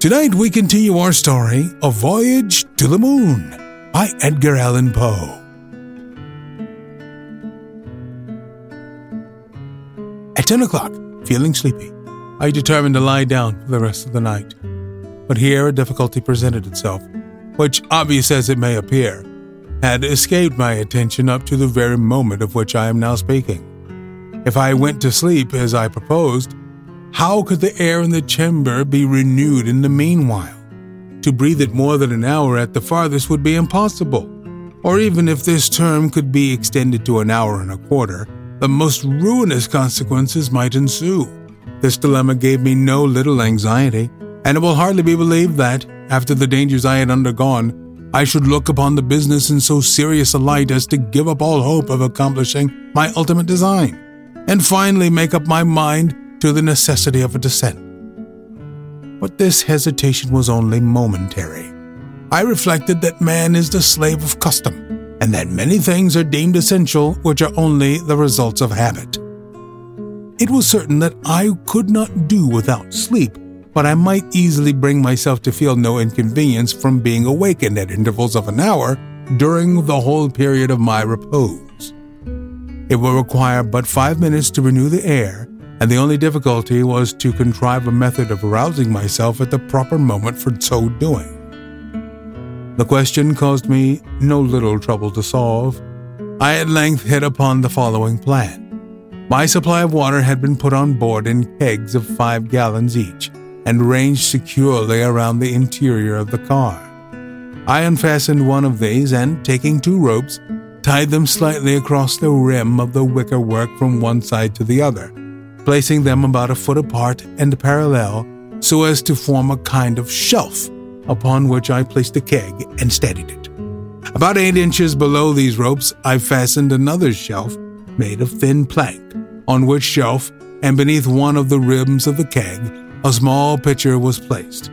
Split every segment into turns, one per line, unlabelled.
Tonight we continue our story, A Voyage to the Moon by Edgar Allan Poe. At 10 o'clock, feeling sleepy, I determined to lie down for the rest of the night. But here a difficulty presented itself, which, obvious as it may appear, had escaped my attention up to the very moment of which I am now speaking. If I went to sleep as I proposed, how could the air in the chamber be renewed in the meanwhile? To breathe it more than an hour at the farthest would be impossible. Or even if this term could be extended to an hour and a quarter, the most ruinous consequences might ensue. This dilemma gave me no little anxiety, and it will hardly be believed that, after the dangers I had undergone, I should look upon the business in so serious a light as to give up all hope of accomplishing my ultimate design, and finally make up my mind to the necessity of a descent. But this hesitation was only momentary. I reflected that man is the slave of custom, and that many things are deemed essential which are only the results of habit. It was certain that I could not do without sleep, but I might easily bring myself to feel no inconvenience from being awakened at intervals of an hour during the whole period of my repose. It will require but five minutes to renew the air, and the only difficulty was to contrive a method of arousing myself at the proper moment for so doing. The question caused me no little trouble to solve. I at length hit upon the following plan. My supply of water had been put on board in kegs of five gallons each and ranged securely around the interior of the car. I unfastened one of these and, taking two ropes, tied them slightly across the rim of the wicker work from one side to the other placing them about a foot apart and parallel so as to form a kind of shelf upon which I placed the keg and steadied it. About eight inches below these ropes, I fastened another shelf made of thin plank, on which shelf and beneath one of the rims of the keg, a small pitcher was placed.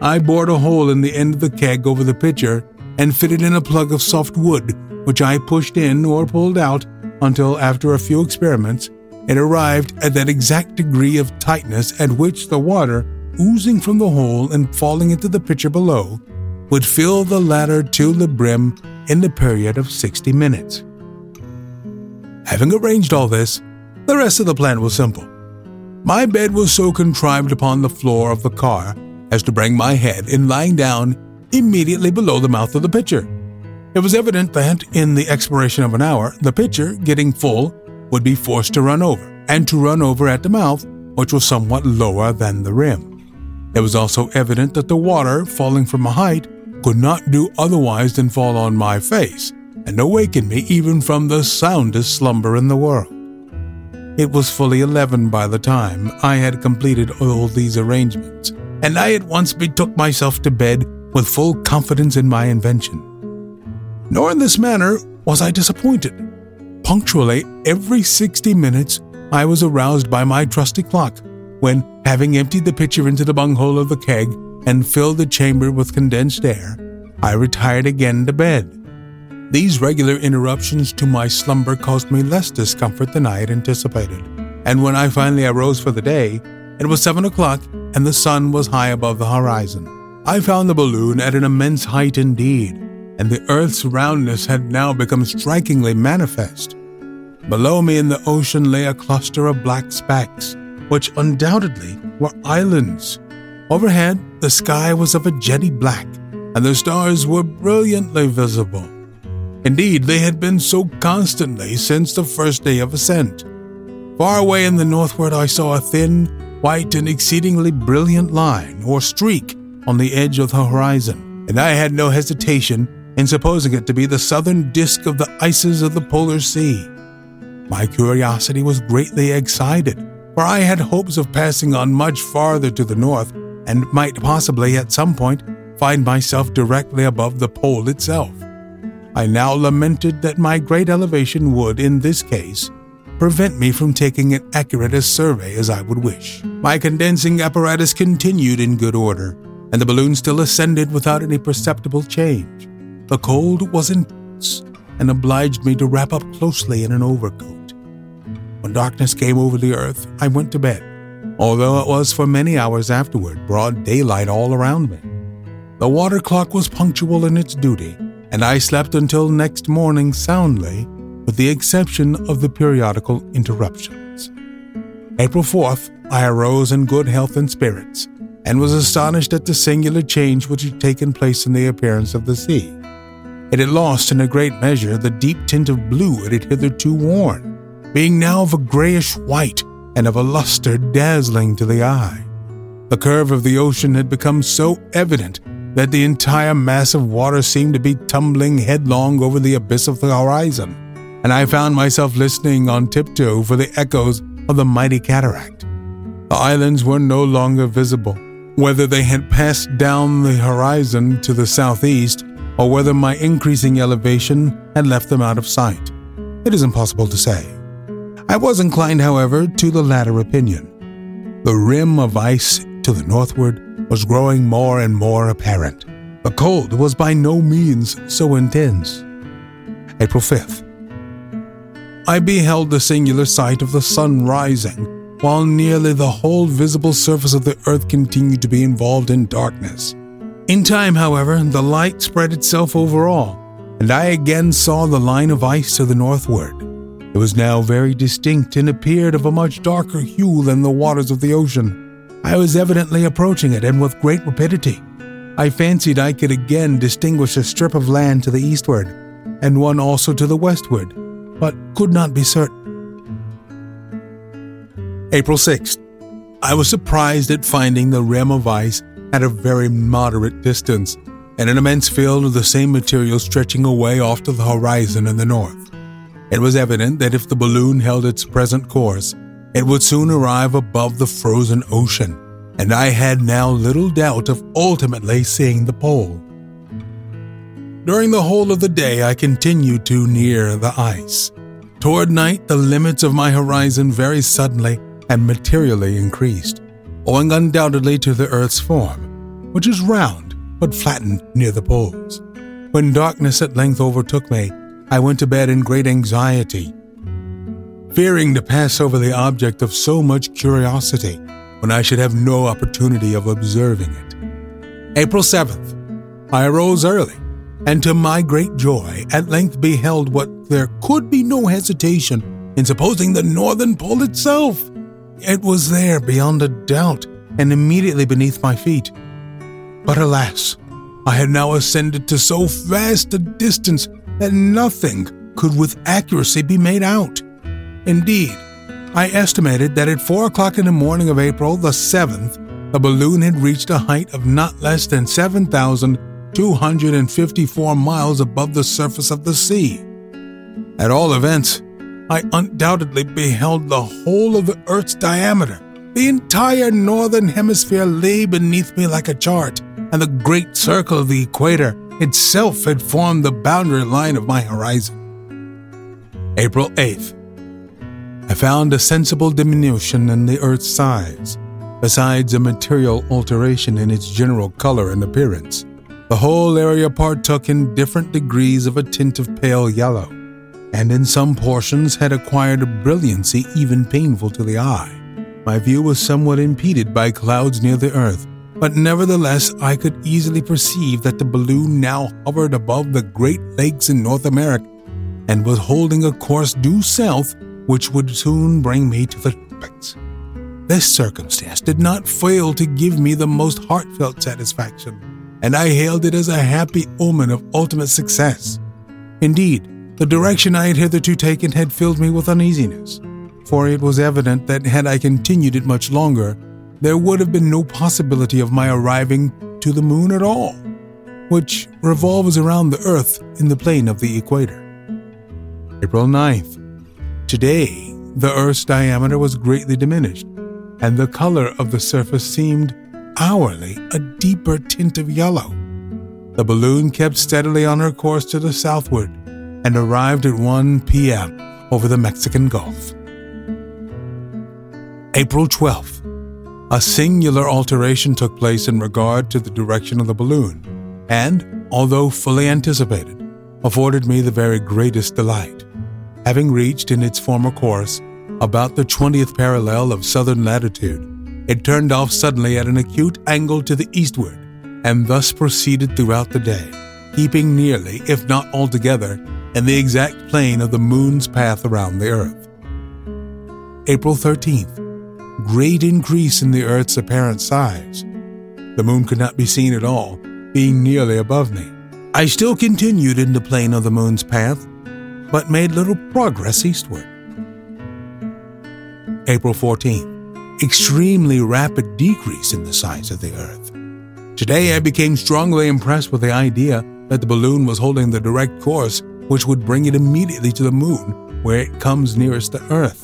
I bored a hole in the end of the keg over the pitcher and fitted in a plug of soft wood, which I pushed in or pulled out until, after a few experiments, it arrived at that exact degree of tightness at which the water, oozing from the hole and falling into the pitcher below, would fill the latter to the brim in the period of 60 minutes. Having arranged all this, the rest of the plan was simple. My bed was so contrived upon the floor of the car as to bring my head in lying down immediately below the mouth of the pitcher. It was evident that, in the expiration of an hour, the pitcher, getting full, would be forced to run over, and to run over at the mouth, which was somewhat lower than the rim. It was also evident that the water, falling from a height, could not do otherwise than fall on my face and awaken me even from the soundest slumber in the world. It was fully eleven by the time I had completed all these arrangements, and I at once betook myself to bed with full confidence in my invention. Nor in this manner was I disappointed. Punctually every 60 minutes, I was aroused by my trusty clock, when, having emptied the pitcher into the bunghole of the keg and filled the chamber with condensed air, I retired again to bed. These regular interruptions to my slumber caused me less discomfort than I had anticipated, and when I finally arose for the day, it was seven o'clock and the sun was high above the horizon. I found the balloon at an immense height indeed, and the earth's roundness had now become strikingly manifest. Below me in the ocean lay a cluster of black specks, which undoubtedly were islands. Overhead, the sky was of a jetty black, and the stars were brilliantly visible. Indeed, they had been so constantly since the first day of ascent. Far away in the northward, I saw a thin, white, and exceedingly brilliant line or streak on the edge of the horizon, and I had no hesitation in supposing it to be the southern disk of the ices of the polar sea. My curiosity was greatly excited, for I had hopes of passing on much farther to the north and might possibly at some point find myself directly above the pole itself. I now lamented that my great elevation would, in this case, prevent me from taking an accurate a survey as I would wish. My condensing apparatus continued in good order, and the balloon still ascended without any perceptible change. The cold was intense and obliged me to wrap up closely in an overcoat. When darkness came over the earth, I went to bed, although it was for many hours afterward broad daylight all around me. The water clock was punctual in its duty, and I slept until next morning soundly with the exception of the periodical interruptions. April 4th, I arose in good health and spirits, and was astonished at the singular change which had taken place in the appearance of the sea. It had lost in a great measure the deep tint of blue it had hitherto worn, being now of a grayish white and of a luster dazzling to the eye. The curve of the ocean had become so evident that the entire mass of water seemed to be tumbling headlong over the abyss of the horizon and I found myself listening on tiptoe for the echoes of the mighty cataract. The islands were no longer visible, whether they had passed down the horizon to the southeast or whether my increasing elevation had left them out of sight. It is impossible to say. I was inclined, however, to the latter opinion. The rim of ice to the northward was growing more and more apparent. The cold was by no means so intense. April 5th. I beheld the singular sight of the sun rising, while nearly the whole visible surface of the earth continued to be involved in darkness. In time, however, the light spread itself over all, and I again saw the line of ice to the northward. It was now very distinct and appeared of a much darker hue than the waters of the ocean. I was evidently approaching it, and with great rapidity. I fancied I could again distinguish a strip of land to the eastward, and one also to the westward but could not be certain. April 6th. I was surprised at finding the rim of ice at a very moderate distance and an immense field of the same material stretching away off to the horizon in the north. It was evident that if the balloon held its present course, it would soon arrive above the frozen ocean, and I had now little doubt of ultimately seeing the pole. During the whole of the day, I continued to near the ice. Toward night, the limits of my horizon very suddenly and materially increased, owing undoubtedly to the Earth's form, which is round but flattened near the poles. When darkness at length overtook me, I went to bed in great anxiety, fearing to pass over the object of so much curiosity when I should have no opportunity of observing it. April 7th. I arose early and to my great joy at length beheld what there could be no hesitation in supposing the northern pole itself. It was there beyond a doubt, and immediately beneath my feet. But alas, I had now ascended to so vast a distance that nothing could with accuracy be made out. Indeed, I estimated that at four o'clock in the morning of April the 7th, the balloon had reached a height of not less than 7,254 miles above the surface of the sea. At all events, I undoubtedly beheld the whole of the Earth's diameter. The entire northern hemisphere lay beneath me like a chart, and the great circle of the equator itself had formed the boundary line of my horizon. April 8th. I found a sensible diminution in the Earth's size, besides a material alteration in its general color and appearance. The whole area partook in different degrees of a tint of pale yellow, and in some portions had acquired a brilliancy even painful to the eye. My view was somewhat impeded by clouds near the earth, but nevertheless I could easily perceive that the balloon now hovered above the Great Lakes in North America and was holding a course due south, which would soon bring me to the tropics. This circumstance did not fail to give me the most heartfelt satisfaction and I hailed it as a happy omen of ultimate success. Indeed, the direction I had hitherto taken had filled me with uneasiness, for it was evident that had I continued it much longer, there would have been no possibility of my arriving to the moon at all, which revolves around the earth in the plane of the equator. April 9th. Today, the earth's diameter was greatly diminished, and the color of the surface seemed hourly a deeper tint of yellow. The balloon kept steadily on her course to the southward and arrived at 1 p.m. over the Mexican Gulf. April 12th. A singular alteration took place in regard to the direction of the balloon, and, although fully anticipated, afforded me the very greatest delight. Having reached in its former course about the 20th parallel of southern latitude, it turned off suddenly at an acute angle to the eastward, and thus proceeded throughout the day, keeping nearly, if not altogether, in the exact plane of the moon's path around the earth. April 13th. Great increase in the earth's apparent size. The moon could not be seen at all, being nearly above me. I still continued in the plane of the moon's path, but made little progress eastward. April 14th. Extremely rapid decrease in the size of the Earth. Today I became strongly impressed with the idea that the balloon was holding the direct course which would bring it immediately to the moon, where it comes nearest the Earth.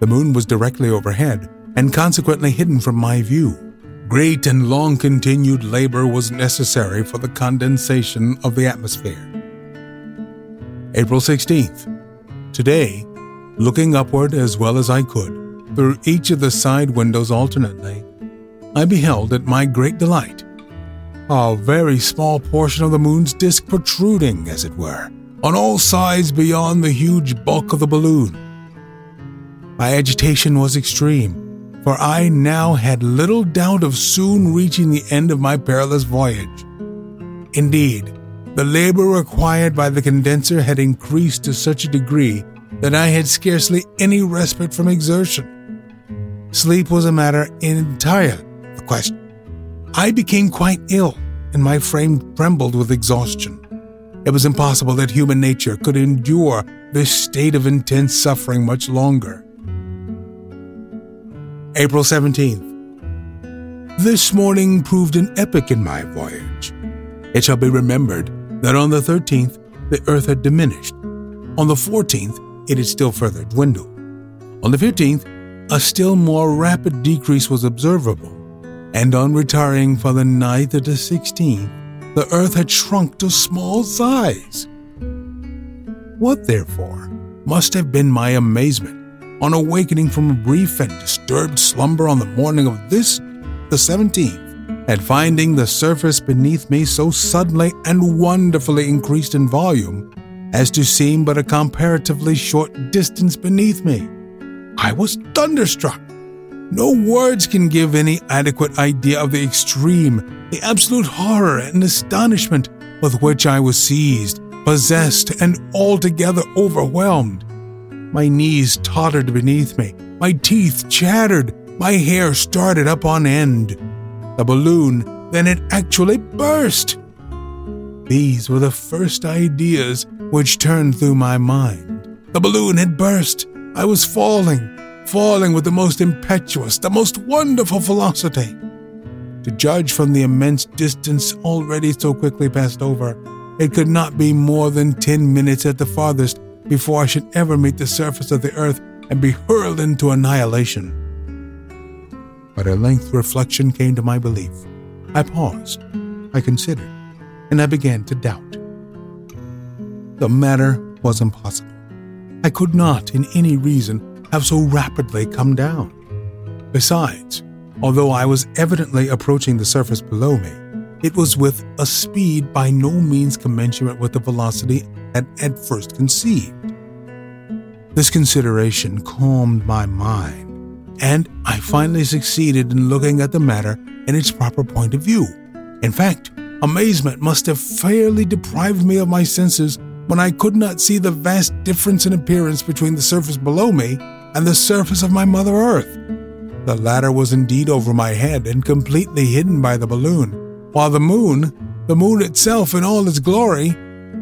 The moon was directly overhead and consequently hidden from my view. Great and long continued labor was necessary for the condensation of the atmosphere. April 16th. Today, looking upward as well as I could, through each of the side windows alternately, I beheld, at my great delight, a very small portion of the moon's disk protruding, as it were, on all sides beyond the huge bulk of the balloon. My agitation was extreme, for I now had little doubt of soon reaching the end of my perilous voyage. Indeed, the labor required by the condenser had increased to such a degree that I had scarcely any respite from exertion. Sleep was a matter entirely the question. I became quite ill, and my frame trembled with exhaustion. It was impossible that human nature could endure this state of intense suffering much longer. April 17th. This morning proved an epoch in my voyage. It shall be remembered that on the 13th, the earth had diminished. On the 14th, it had still further dwindled. On the 15th, a still more rapid decrease was observable, and on retiring for the night of the 16th, the earth had shrunk to small size. What, therefore, must have been my amazement on awakening from a brief and disturbed slumber on the morning of this, the 17th, and finding the surface beneath me so suddenly and wonderfully increased in volume as to seem but a comparatively short distance beneath me. I was thunderstruck. No words can give any adequate idea of the extreme, the absolute horror and astonishment with which I was seized, possessed, and altogether overwhelmed. My knees tottered beneath me, my teeth chattered, my hair started up on end. The balloon then it actually burst. These were the first ideas which turned through my mind. The balloon had burst. I was falling, falling with the most impetuous, the most wonderful velocity. To judge from the immense distance already so quickly passed over, it could not be more than ten minutes at the farthest before I should ever meet the surface of the earth and be hurled into annihilation. But at length reflection came to my belief. I paused, I considered, and I began to doubt. The matter was impossible. I could not, in any reason, have so rapidly come down. Besides, although I was evidently approaching the surface below me, it was with a speed by no means commensurate with the velocity I had at first conceived. This consideration calmed my mind, and I finally succeeded in looking at the matter in its proper point of view. In fact, amazement must have fairly deprived me of my senses when I could not see the vast difference in appearance between the surface below me and the surface of my Mother Earth. The latter was indeed over my head and completely hidden by the balloon, while the moon, the moon itself in all its glory,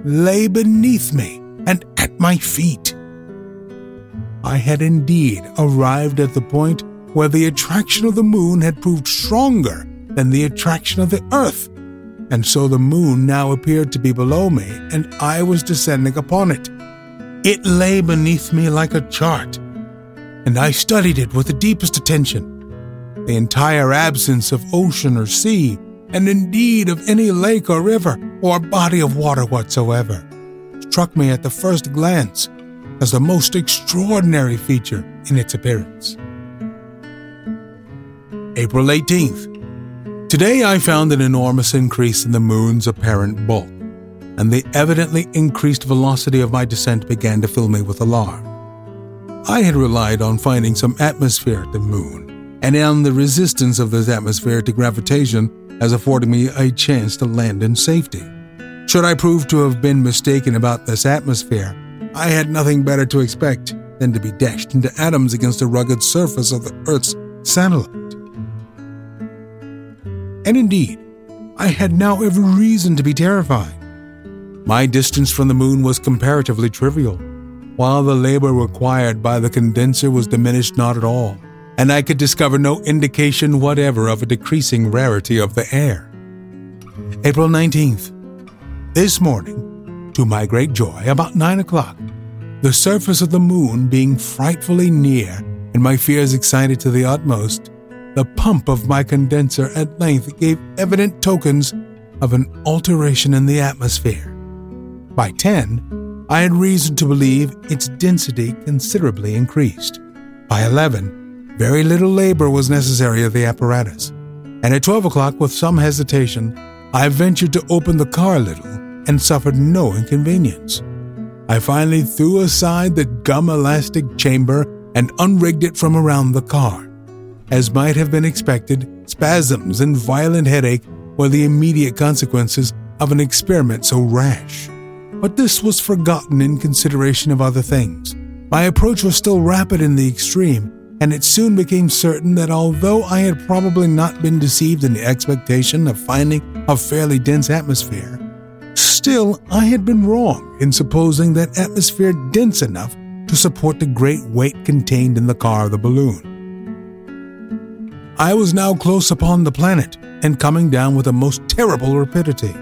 lay beneath me and at my feet. I had indeed arrived at the point where the attraction of the moon had proved stronger than the attraction of the earth, and so the moon now appeared to be below me, and I was descending upon it. It lay beneath me like a chart, and I studied it with the deepest attention. the entire absence of ocean or sea, and indeed of any lake or river or body of water whatsoever, struck me at the first glance as the most extraordinary feature in its appearance. April 18th. Today I found an enormous increase in the moon's apparent bulk, and the evidently increased velocity of my descent began to fill me with alarm. I had relied on finding some atmosphere at the moon, and on the resistance of this atmosphere to gravitation as affording me a chance to land in safety. Should I prove to have been mistaken about this atmosphere, I had nothing better to expect than to be dashed into atoms against the rugged surface of the Earth's satellite. And indeed, I had now every reason to be terrified. My distance from the moon was comparatively trivial, while the labor required by the condenser was diminished not at all, and I could discover no indication whatever of a decreasing rarity of the air. April 19th. This morning, to my great joy, about nine o'clock, the surface of the moon being frightfully near and my fears excited to the utmost, the pump of my condenser at length gave evident tokens of an alteration in the atmosphere. By 10, I had reason to believe its density considerably increased. By 11, very little labor was necessary of the apparatus, and at 12 o'clock, with some hesitation, I ventured to open the car a little and suffered no inconvenience. I finally threw aside the gum elastic chamber and unrigged it from around the car. As might have been expected, spasms and violent headache were the immediate consequences of an experiment so rash. But this was forgotten in consideration of other things. My approach was still rapid in the extreme, and it soon became certain that although I had probably not been deceived in the expectation of finding a fairly dense atmosphere, Still, I had been wrong in supposing that atmosphere dense enough to support the great weight contained in the car of the balloon. I was now close upon the planet and coming down with a most terrible rapidity.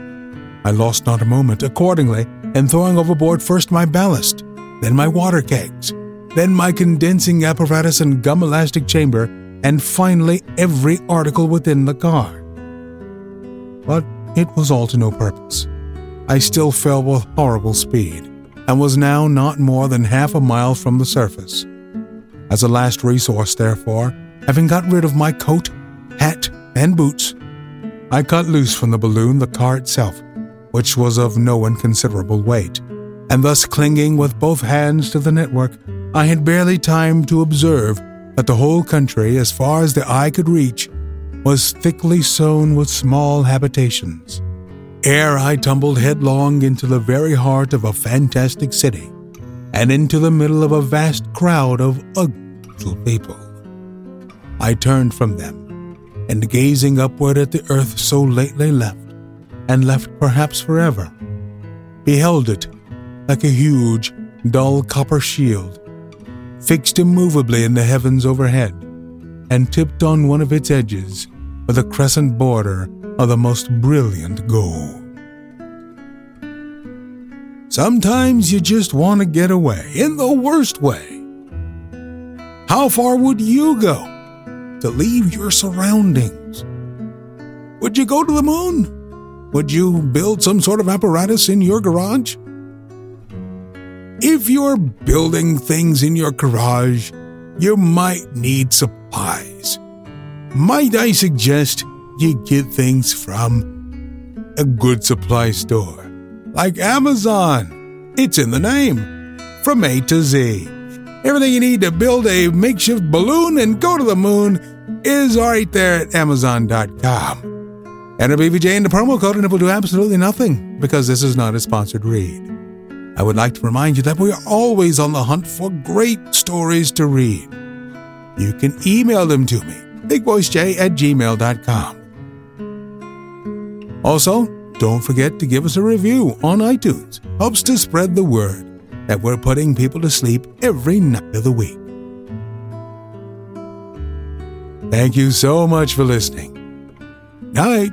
I lost not a moment, accordingly, in throwing overboard first my ballast, then my water kegs, then my condensing apparatus and gum elastic chamber, and finally every article within the car. But it was all to no purpose. I still fell with horrible speed and was now not more than half a mile from the surface. As a last resource, therefore, having got rid of my coat, hat, and boots, I cut loose from the balloon the car itself, which was of no inconsiderable weight, and thus clinging with both hands to the network, I had barely time to observe that the whole country, as far as the eye could reach, was thickly sown with small habitations. Ere I tumbled headlong into the very heart of a fantastic city and into the middle of a vast crowd of ugly people. I turned from them, and gazing upward at the earth so lately left, and left perhaps forever, beheld it like a huge, dull copper shield, fixed immovably in the heavens overhead, and tipped on one of its edges with a crescent border of the most brilliant gold. Sometimes you just want to get away in the worst way. How far would you go to leave your surroundings? Would you go to the moon? Would you build some sort of apparatus in your garage? If you're building things in your garage, you might need supplies. Might I suggest you get things from a good supply store? like Amazon. It's in the name. From A to Z. Everything you need to build a makeshift balloon and go to the moon is right there at Amazon.com. Enter BVJ in the promo code and it will do absolutely nothing because this is not a sponsored read. I would like to remind you that we are always on the hunt for great stories to read. You can email them to me, bigvoicej at gmail.com. Also, don't forget to give us a review on iTunes. Helps to spread the word that we're putting people to sleep every night of the week. Thank you so much for listening. Night.